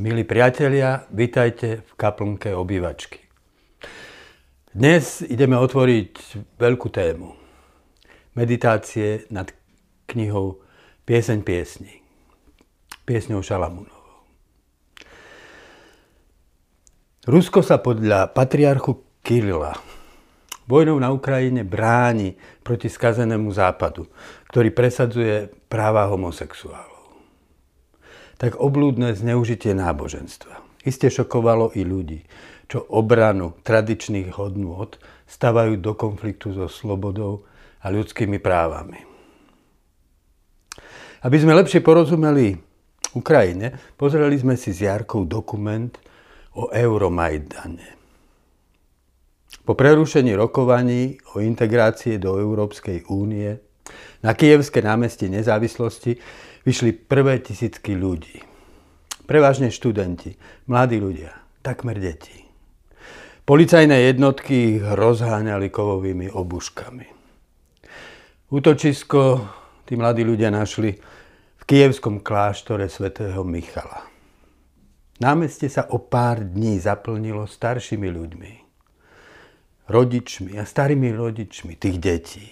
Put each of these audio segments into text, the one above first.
Milí priatelia, vitajte v kaplnke obývačky. Dnes ideme otvoriť veľkú tému. Meditácie nad knihou Pieseň piesní. Piesňou Šalamúnovou. Rusko sa podľa patriarchu Kirila vojnou na Ukrajine bráni proti skazenému západu, ktorý presadzuje práva homosexuálov tak oblúdne zneužitie náboženstva. Isté šokovalo i ľudí, čo obranu tradičných hodnôt stavajú do konfliktu so slobodou a ľudskými právami. Aby sme lepšie porozumeli Ukrajine, pozreli sme si s Jarkou dokument o Euromajdane. Po prerušení rokovaní o integrácie do Európskej únie na Kievské námestie nezávislosti vyšli prvé tisícky ľudí. Prevažne študenti, mladí ľudia, takmer deti. Policajné jednotky ich rozháňali kovovými obuškami. Útočisko tí mladí ľudia našli v kievskom kláštore svätého Michala. Námestie sa o pár dní zaplnilo staršími ľuďmi, rodičmi a starými rodičmi tých detí.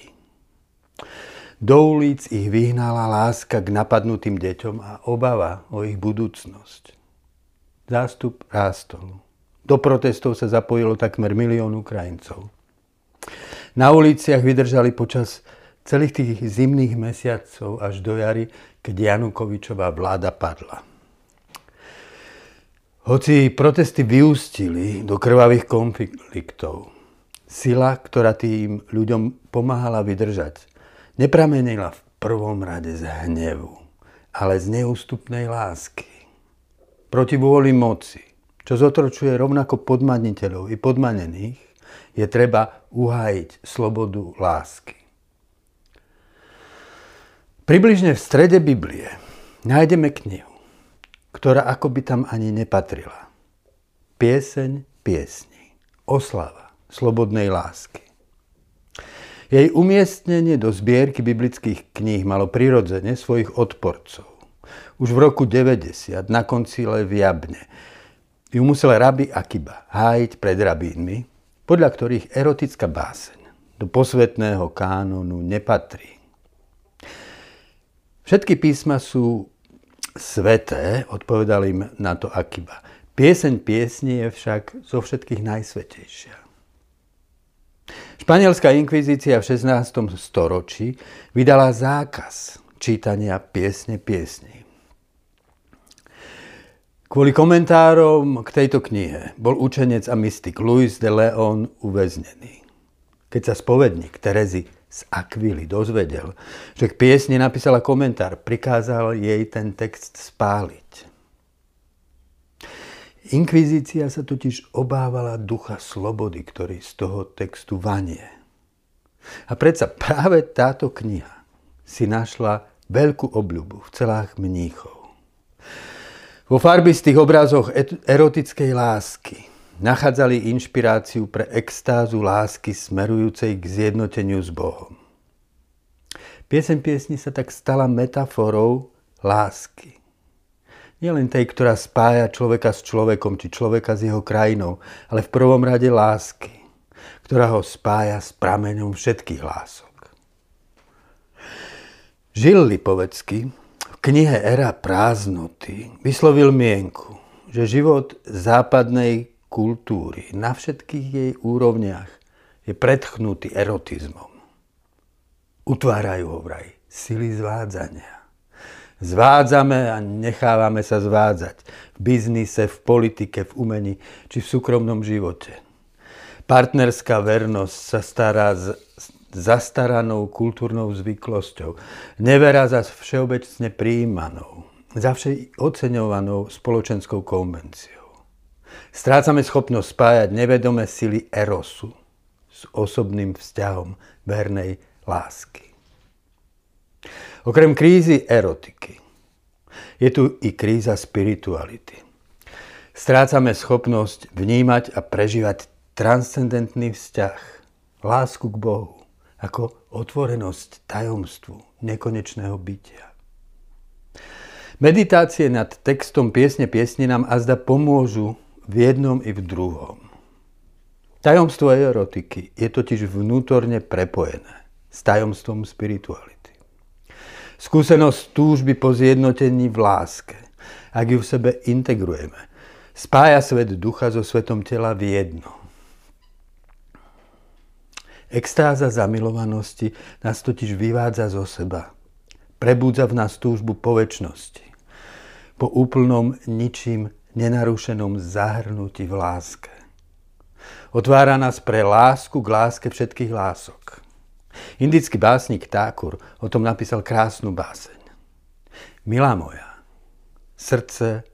Do ulic ich vyhnala láska k napadnutým deťom a obava o ich budúcnosť. Zástup rástol. Do protestov sa zapojilo takmer milión Ukrajincov. Na uliciach vydržali počas celých tých zimných mesiacov až do jary, keď Janukovičová vláda padla. Hoci protesty vyústili do krvavých konfliktov, sila, ktorá tým ľuďom pomáhala vydržať, nepramenila v prvom rade z hnevu, ale z neústupnej lásky. Proti vôli moci, čo zotročuje rovnako podmaniteľov i podmanených, je treba uhájiť slobodu lásky. Približne v strede Biblie nájdeme knihu, ktorá akoby tam ani nepatrila. Pieseň piesni. Oslava slobodnej lásky. Jej umiestnenie do zbierky biblických kníh malo prirodzene svojich odporcov. Už v roku 90 na koncile v Jabne ju musel rabi Akiba hájiť pred rabínmi, podľa ktorých erotická báseň do posvetného kánonu nepatrí. Všetky písma sú sveté, odpovedal im na to Akiba. Pieseň piesni je však zo všetkých najsvetejšia. Španielská inkvizícia v 16. storočí vydala zákaz čítania piesne piesní. Kvôli komentárom k tejto knihe bol učenec a mystik Louis de Leon uväznený. Keď sa spovedník Terezy z Aquily dozvedel, že k piesni napísala komentár, prikázal jej ten text spáliť. Inkvizícia sa totiž obávala ducha slobody, ktorý z toho textu vanie. A predsa práve táto kniha si našla veľkú obľubu v celách mníchov. Vo farbistých obrazoch erotickej lásky nachádzali inšpiráciu pre extázu lásky smerujúcej k zjednoteniu s Bohom. Piesem piesni sa tak stala metaforou lásky Nielen tej, ktorá spája človeka s človekom, či človeka s jeho krajinou, ale v prvom rade lásky, ktorá ho spája s prameňom všetkých lások. Žil Lipovecký v knihe Era prázdnoty vyslovil mienku, že život západnej kultúry na všetkých jej úrovniach je predchnutý erotizmom. Utvárajú ho vraj sily zvádzania. Zvádzame a nechávame sa zvádzať v biznise, v politike, v umení či v súkromnom živote. Partnerská vernosť sa stará s zastaranou kultúrnou zvyklosťou. Nevera za všeobecne prijímanou, za vše oceňovanou spoločenskou konvenciou. Strácame schopnosť spájať nevedomé sily erosu s osobným vzťahom vernej lásky. Okrem krízy erotiky je tu i kríza spirituality. Strácame schopnosť vnímať a prežívať transcendentný vzťah, lásku k Bohu, ako otvorenosť tajomstvu nekonečného bytia. Meditácie nad textom piesne piesne nám azda pomôžu v jednom i v druhom. Tajomstvo erotiky je totiž vnútorne prepojené s tajomstvom spirituality. Skúsenosť túžby po zjednotení v láske, ak ju v sebe integrujeme, spája svet ducha so svetom tela v jedno. Extáza zamilovanosti nás totiž vyvádza zo seba. Prebúdza v nás túžbu po väčšnosti. Po úplnom, ničím nenarušenom zahrnutí v láske. Otvára nás pre lásku k láske všetkých lások. Indický básnik Tákur o tom napísal krásnu báseň. Milá moja, srdce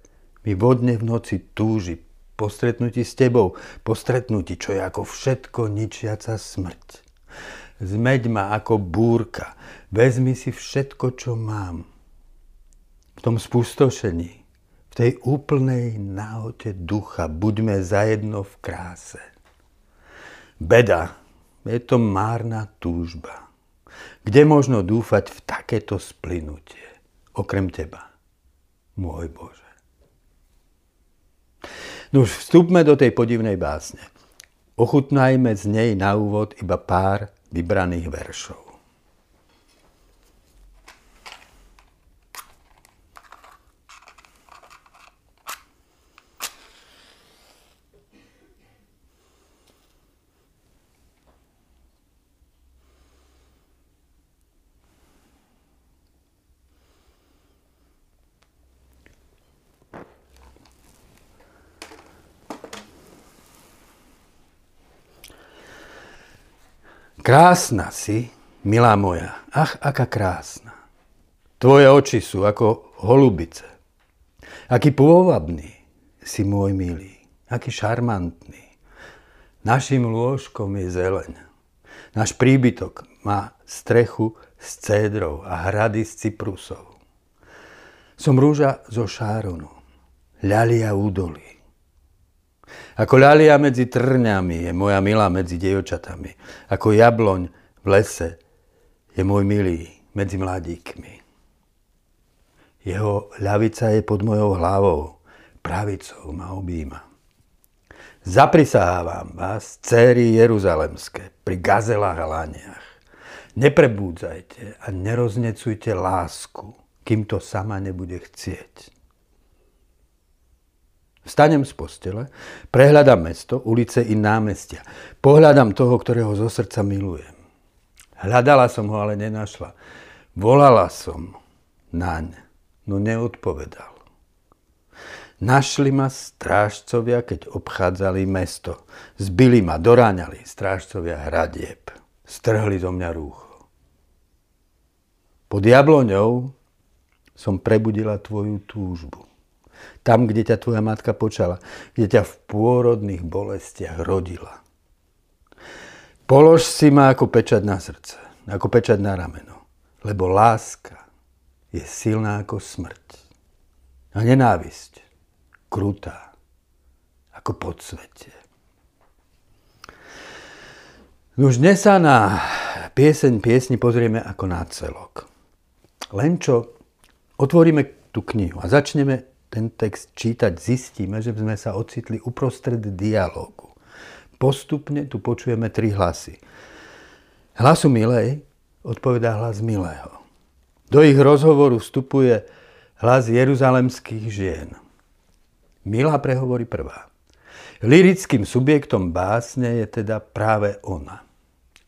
mi vodne v noci túži po stretnutí s tebou, po stretnutí, čo je ako všetko ničiaca smrť. Zmeď ma ako búrka, vezmi si všetko, čo mám. V tom spustošení, v tej úplnej náhote ducha, buďme zajedno v kráse. Beda, je to márna túžba. Kde možno dúfať v takéto splynutie, okrem teba, môj Bože? No už vstupme do tej podivnej básne. Ochutnajme z nej na úvod iba pár vybraných veršov. Krásna si, milá moja, ach, aká krásna. Tvoje oči sú ako holubice. Aký pôvabný si môj milý, aký šarmantný. Našim lôžkom je zeleň. Náš príbytok má strechu z cédrov a hrady z cyprusov. Som rúža zo Šáronu, ľalia údolí. Ako ľalia medzi trňami je moja milá medzi dievčatami. Ako jabloň v lese je môj milý medzi mladíkmi. Jeho ľavica je pod mojou hlavou, pravicou ma objíma. Zaprisahávam vás, céry Jeruzalemské, pri gazelách a laniach. Neprebúdzajte a neroznecujte lásku, kým to sama nebude chcieť. Vstanem z postele, prehľadám mesto, ulice i námestia. Pohľadám toho, ktorého zo srdca milujem. Hľadala som ho, ale nenašla. Volala som naň, no neodpovedal. Našli ma strážcovia, keď obchádzali mesto. Zbili ma, doráňali strážcovia hradieb. Strhli zo mňa rúcho. Pod jabloňou som prebudila tvoju túžbu. Tam, kde ťa tvoja matka počala, kde ťa v pôrodných bolestiach rodila. Polož si ma ako pečať na srdce, ako pečať na rameno, lebo láska je silná ako smrť. A nenávisť, krutá, ako podsvetie. Už dnes sa na pieseň piesni pozrieme ako na celok. Len čo otvoríme tú knihu a začneme ten text čítať, zistíme, že sme sa ocitli uprostred dialógu. Postupne tu počujeme tri hlasy. Hlasu milej odpovedá hlas milého. Do ich rozhovoru vstupuje hlas jeruzalemských žien. Milá prehovorí prvá. Lirickým subjektom básne je teda práve ona.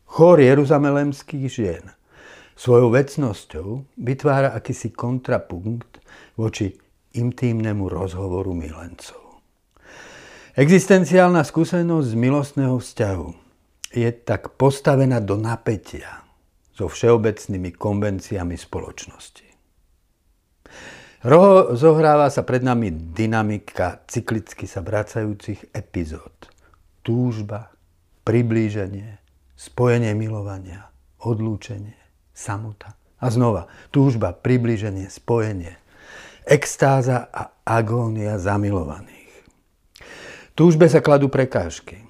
Chor jeruzalemských žien svojou vecnosťou vytvára akýsi kontrapunkt voči intímnemu rozhovoru milencov. Existenciálna skúsenosť z milostného vzťahu je tak postavená do napätia so všeobecnými konvenciami spoločnosti. Roho zohráva sa pred nami dynamika cyklicky sa vracajúcich epizód. Túžba, priblíženie, spojenie milovania, odlúčenie, samota. A znova, túžba, priblíženie, spojenie – extáza a agónia zamilovaných. Túžbe sa kladú prekážky.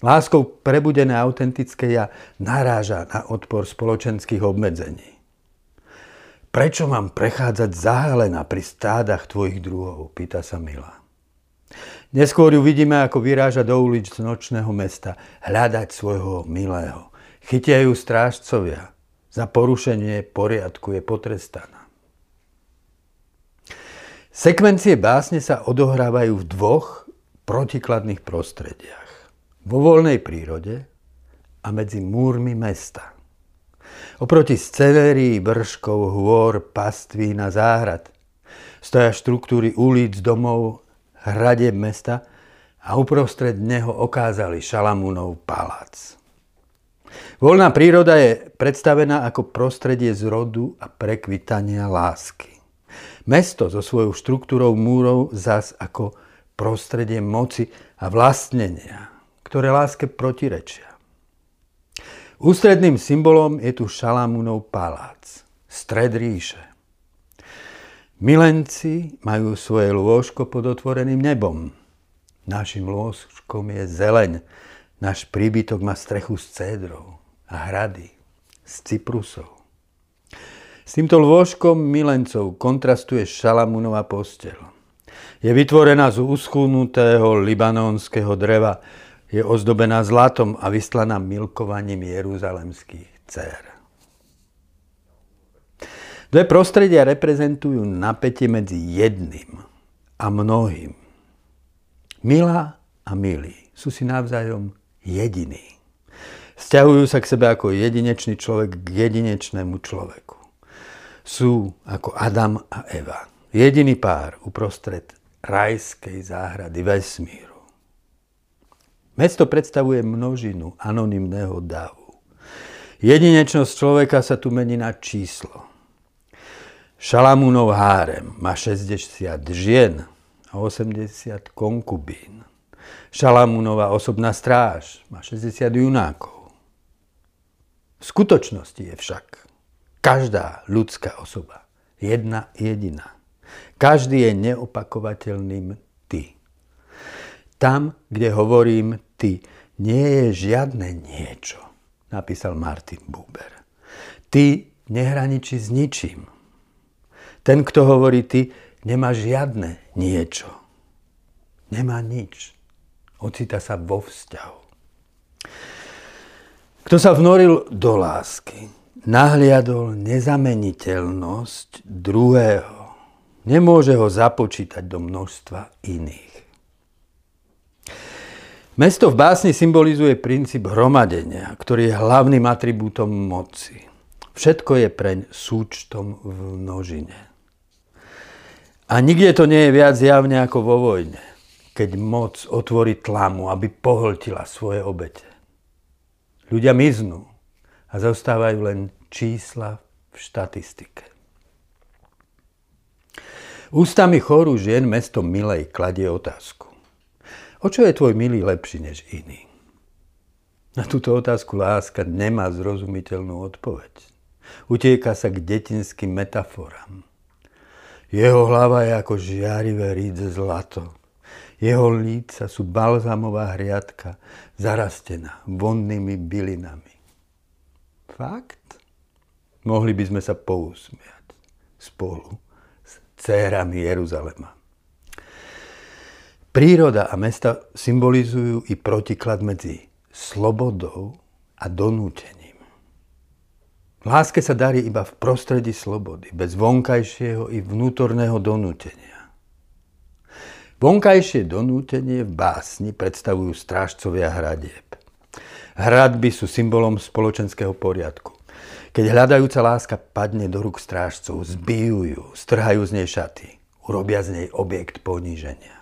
Láskou prebudené autentické ja naráža na odpor spoločenských obmedzení. Prečo mám prechádzať zahalená pri stádach tvojich druhov? Pýta sa Mila. Neskôr ju vidíme, ako vyráža do ulic nočného mesta hľadať svojho milého. Chytia ju strážcovia. Za porušenie poriadku je potrestaná. Sekvencie básne sa odohrávajú v dvoch protikladných prostrediach. Vo voľnej prírode a medzi múrmi mesta. Oproti scenérii vrškov, hôr, paství na záhrad stoja štruktúry ulic, domov, hrade mesta a uprostred neho okázali Šalamúnov palác. Voľná príroda je predstavená ako prostredie zrodu a prekvitania lásky. Mesto so svojou štruktúrou múrov zas ako prostredie moci a vlastnenia, ktoré láske protirečia. Ústredným symbolom je tu Šalamúnov palác, stred ríše. Milenci majú svoje lôžko pod otvoreným nebom. Našim lôžkom je zeleň, náš príbytok má strechu z cédrov a hrady z cyprusov. S týmto lôžkom milencov kontrastuje Šalamúnova posteľ. Je vytvorená z uschúnutého libanónskeho dreva, je ozdobená zlatom a vystlaná milkovaním jeruzalemských dcer. Dve prostredia reprezentujú napätie medzi jedným a mnohým. Milá a milí sú si navzájom jediní. Vzťahujú sa k sebe ako jedinečný človek k jedinečnému človeku sú ako Adam a Eva. Jediný pár uprostred rajskej záhrady vesmíru. Mesto predstavuje množinu anonymného davu. Jedinečnosť človeka sa tu mení na číslo. Šalamúnov hárem má 60 žien a 80 konkubín. Šalamúnova osobná stráž má 60 junákov. V skutočnosti je však Každá ľudská osoba. Jedna jediná. Každý je neopakovateľným ty. Tam, kde hovorím ty, nie je žiadne niečo, napísal Martin Buber. Ty nehraničí s ničím. Ten, kto hovorí ty, nemá žiadne niečo. Nemá nič. Ocita sa vo vzťahu. Kto sa vnoril do lásky, nahliadol nezameniteľnosť druhého. Nemôže ho započítať do množstva iných. Mesto v básni symbolizuje princíp hromadenia, ktorý je hlavným atribútom moci. Všetko je preň súčtom v množine. A nikde to nie je viac javne ako vo vojne, keď moc otvorí tlamu, aby pohltila svoje obete. Ľudia miznú, a zostávajú len čísla v štatistike. Ústami chorú žien mesto Milej kladie otázku. O čo je tvoj milý lepší než iný? Na túto otázku láska nemá zrozumiteľnú odpoveď. Utieka sa k detinským metaforám. Jeho hlava je ako žiarivé rídze zlato. Jeho líca sú balzamová hriadka, zarastená vonnými bylinami. Fakt? Mohli by sme sa pousmiať spolu s cérami Jeruzalema. Príroda a mesta symbolizujú i protiklad medzi slobodou a donútením. Láske sa darí iba v prostredí slobody, bez vonkajšieho i vnútorného donútenia. Vonkajšie donútenie v básni predstavujú strážcovia hradieb. Hradby sú symbolom spoločenského poriadku. Keď hľadajúca láska padne do rúk strážcov, zbijú ju, strhajú z nej šaty, urobia z nej objekt poníženia.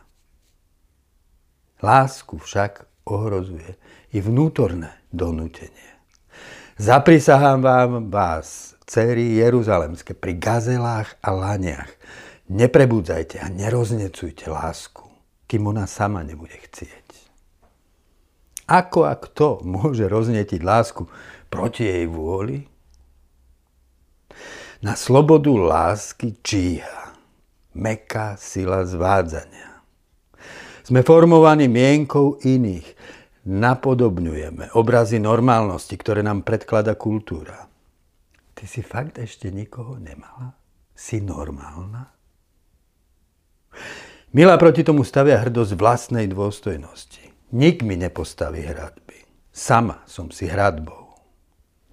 Lásku však ohrozuje i vnútorné donútenie. Zaprisahám vám vás, céry Jeruzalemské, pri gazelách a laniach. Neprebudzajte a neroznecujte lásku, kým ona sama nebude chcieť. Ako a kto môže roznetiť lásku proti jej vôli? Na slobodu lásky číha meká sila zvádzania. Sme formovaní mienkou iných. Napodobňujeme obrazy normálnosti, ktoré nám predklada kultúra. Ty si fakt ešte nikoho nemala? Si normálna? Mila proti tomu stavia hrdosť vlastnej dôstojnosti. Nik mi nepostaví hradby. Sama som si hradbou.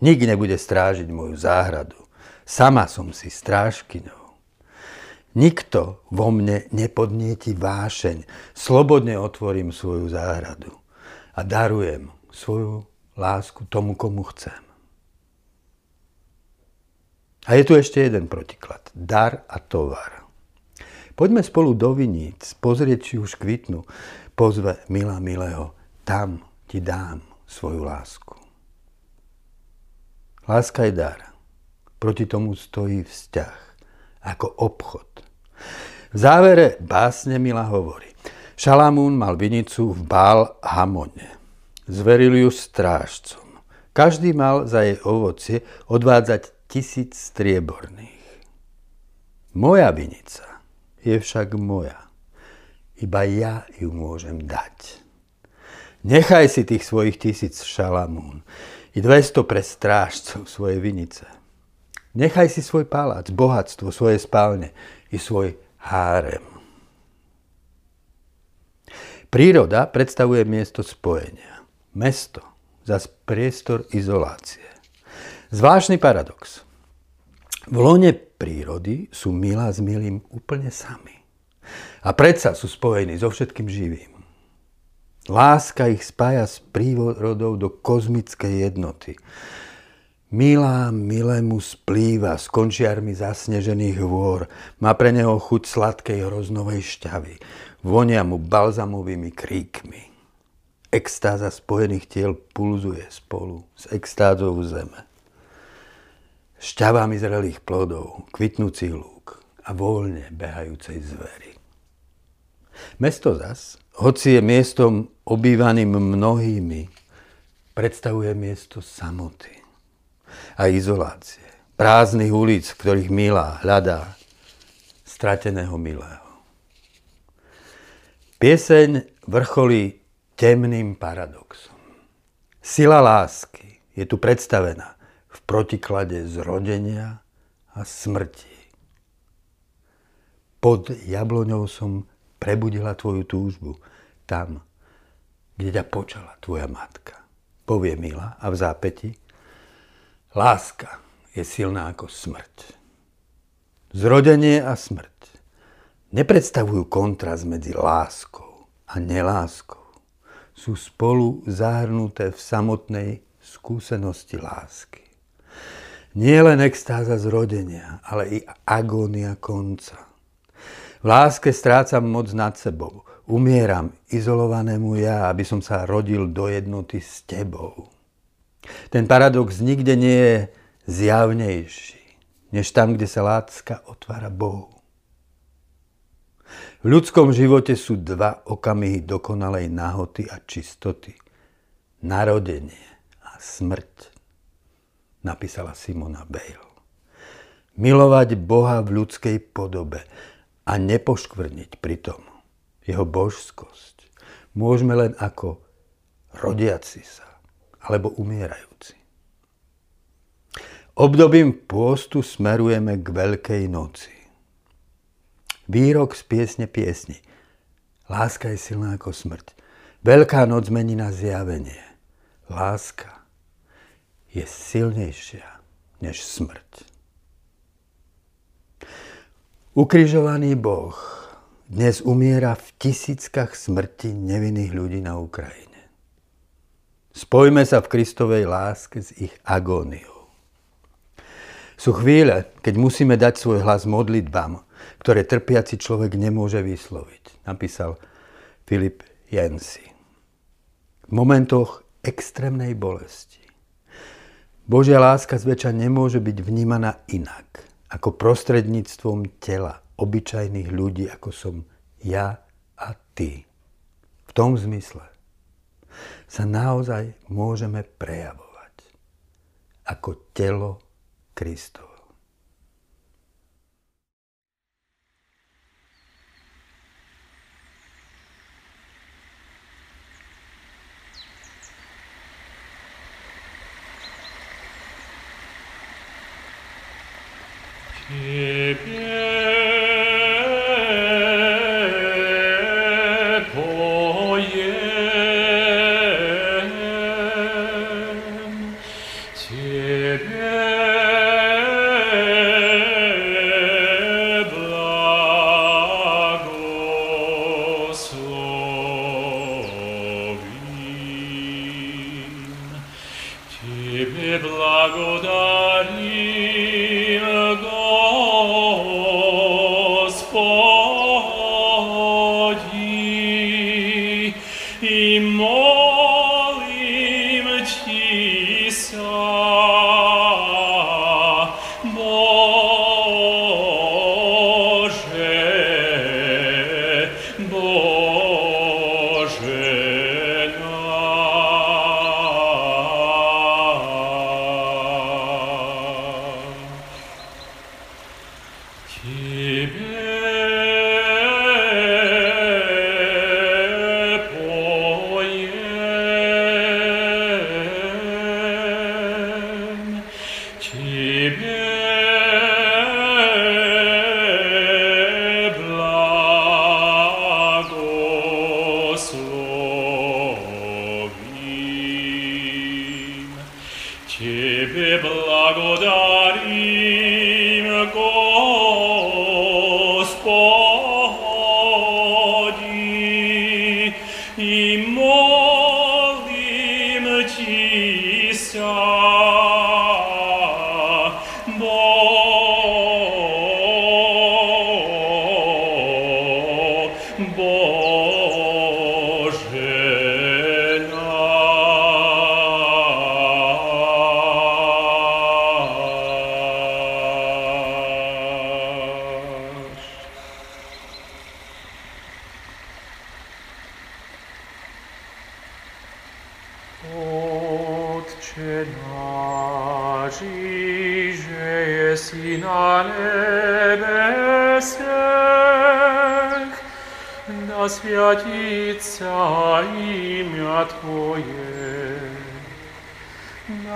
Nik nebude strážiť moju záhradu. Sama som si strážkyňou. Nikto vo mne nepodnieti vášeň. Slobodne otvorím svoju záhradu a darujem svoju lásku tomu, komu chcem. A je tu ešte jeden protiklad. Dar a tovar. Poďme spolu do Viníc, pozrieť, či už kvitnú. Pozve milá milého, tam ti dám svoju lásku. Láska je dar. Proti tomu stojí vzťah ako obchod. V závere básne Mila hovorí. Šalamún mal vinicu v Bál Hamone. Zveril ju strážcom. Každý mal za jej ovocie odvádzať tisíc strieborných. Moja vinica je však moja. Iba ja ju môžem dať. Nechaj si tých svojich tisíc šalamún i 200 pre strážcov svojej vinice. Nechaj si svoj palác, bohatstvo, svoje spálne i svoj hárem. Príroda predstavuje miesto spojenia. Mesto zas priestor izolácie. Zvláštny paradox. V lone prírody sú milá s milým úplne sami. A predsa sú spojení so všetkým živým. Láska ich spája s prírodou do kozmickej jednoty. Milá milému splýva s končiarmi zasnežených hôr, má pre neho chuť sladkej hroznovej šťavy, vonia mu balzamovými kríkmi. Extáza spojených tiel pulzuje spolu s extázou zeme. Šťavami zrelých plodov, kvitnúcich lúk a voľne behajúcej zvery. Mesto zas, hoci je miestom obývaným mnohými, predstavuje miesto samoty a izolácie. Prázdnych ulic, v ktorých milá hľadá strateného milého. Pieseň vrcholí temným paradoxom. Sila lásky je tu predstavená v protiklade zrodenia a smrti. Pod jabloňou som prebudila tvoju túžbu tam, kde ťa počala tvoja matka. Povie Mila a v zápäti Láska je silná ako smrť. Zrodenie a smrť nepredstavujú kontrast medzi láskou a neláskou. Sú spolu zahrnuté v samotnej skúsenosti lásky. Nie len extáza zrodenia, ale i agónia konca. V láske strácam moc nad sebou. Umieram izolovanému ja, aby som sa rodil do jednoty s tebou. Ten paradox nikde nie je zjavnejší, než tam, kde sa láska otvára Bohu. V ľudskom živote sú dva okamihy dokonalej nahoty a čistoty. Narodenie a smrť, napísala Simona Bale. Milovať Boha v ľudskej podobe a nepoškvrniť pritom jeho božskosť môžeme len ako rodiaci sa alebo umierajúci. Obdobím pôstu smerujeme k Veľkej noci. Výrok z piesne piesni. Láska je silná ako smrť. Veľká noc mení na zjavenie. Láska je silnejšia než smrť. Ukrižovaný Boh dnes umiera v tisíckach smrti nevinných ľudí na Ukrajine. Spojme sa v Kristovej láske s ich agóniou. Sú chvíle, keď musíme dať svoj hlas modlitbám, ktoré trpiaci človek nemôže vysloviť, napísal Filip Jensi. V momentoch extrémnej bolesti. Božia láska zväčša nemôže byť vnímaná inak, ako prostredníctvom tela obyčajných ľudí, ako som ja a ty. V tom zmysle, sa naozaj môžeme prejavovať ako telo Kristovo. 天边。Lord.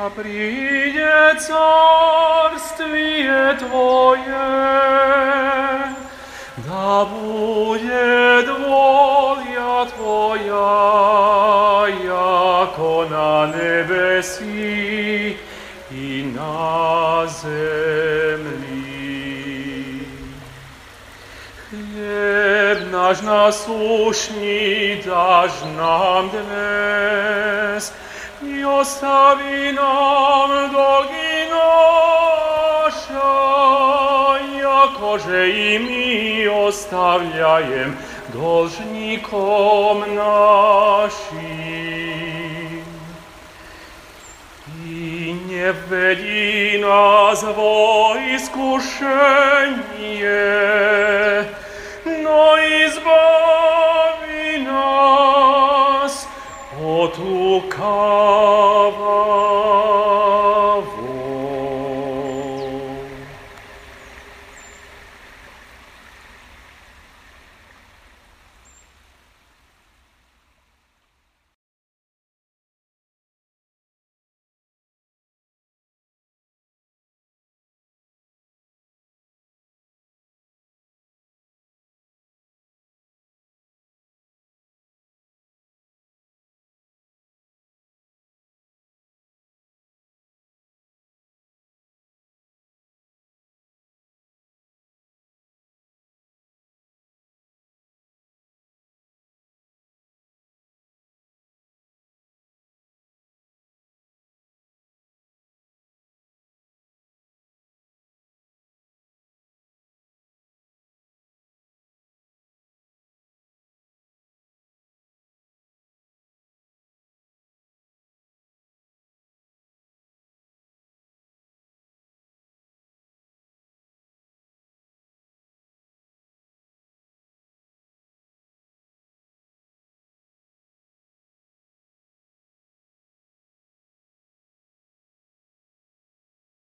да придет царствие Твое, да будет воля Твоя, яко на небеси и на земли. Хлеб наш насущный дашь нам днес, и остави нам долги наша, якоже и мы оставляем должником нашим. И не введи нас во искушение, izbavi nas, o tu cava